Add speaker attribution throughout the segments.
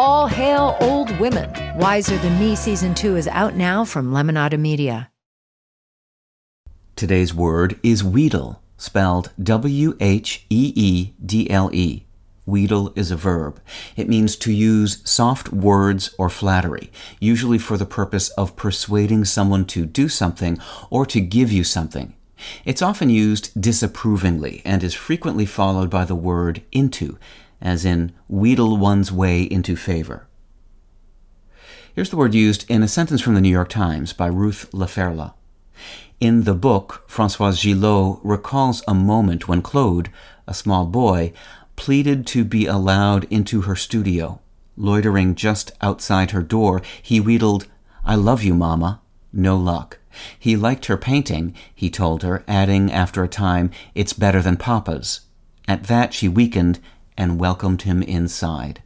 Speaker 1: All hail old women. Wiser Than Me season two is out now from Lemonada Media.
Speaker 2: Today's word is wheedle, spelled W H E E D L E. Wheedle is a verb. It means to use soft words or flattery, usually for the purpose of persuading someone to do something or to give you something. It's often used disapprovingly and is frequently followed by the word into, as in wheedle one's way into favor. Here's the word used in a sentence from the New York Times by Ruth Laferla. In the book, Francoise Gilot recalls a moment when Claude, a small boy, pleaded to be allowed into her studio. Loitering just outside her door, he wheedled, I love you, Mama. No luck. He liked her painting, he told her, adding after a time, It's better than Papa's. At that she weakened and welcomed him inside.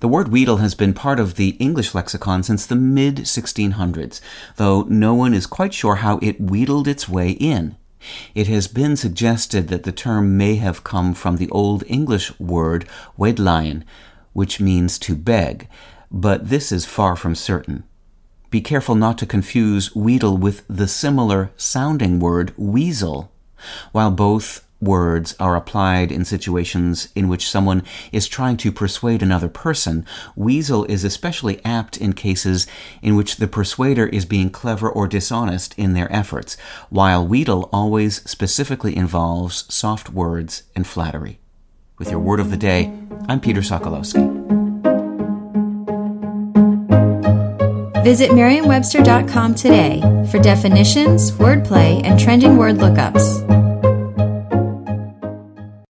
Speaker 2: The word wheedle has been part of the English lexicon since the mid 1600s, though no one is quite sure how it wheedled its way in. It has been suggested that the term may have come from the Old English word wedlein, which means to beg, but this is far from certain. Be careful not to confuse wheedle with the similar sounding word weasel. While both words are applied in situations in which someone is trying to persuade another person, weasel is especially apt in cases in which the persuader is being clever or dishonest in their efforts, while wheedle always specifically involves soft words and flattery. With your word of the day, I'm Peter Sokolowski.
Speaker 3: Visit Merriam-Webster.com today for definitions, wordplay, and trending word lookups.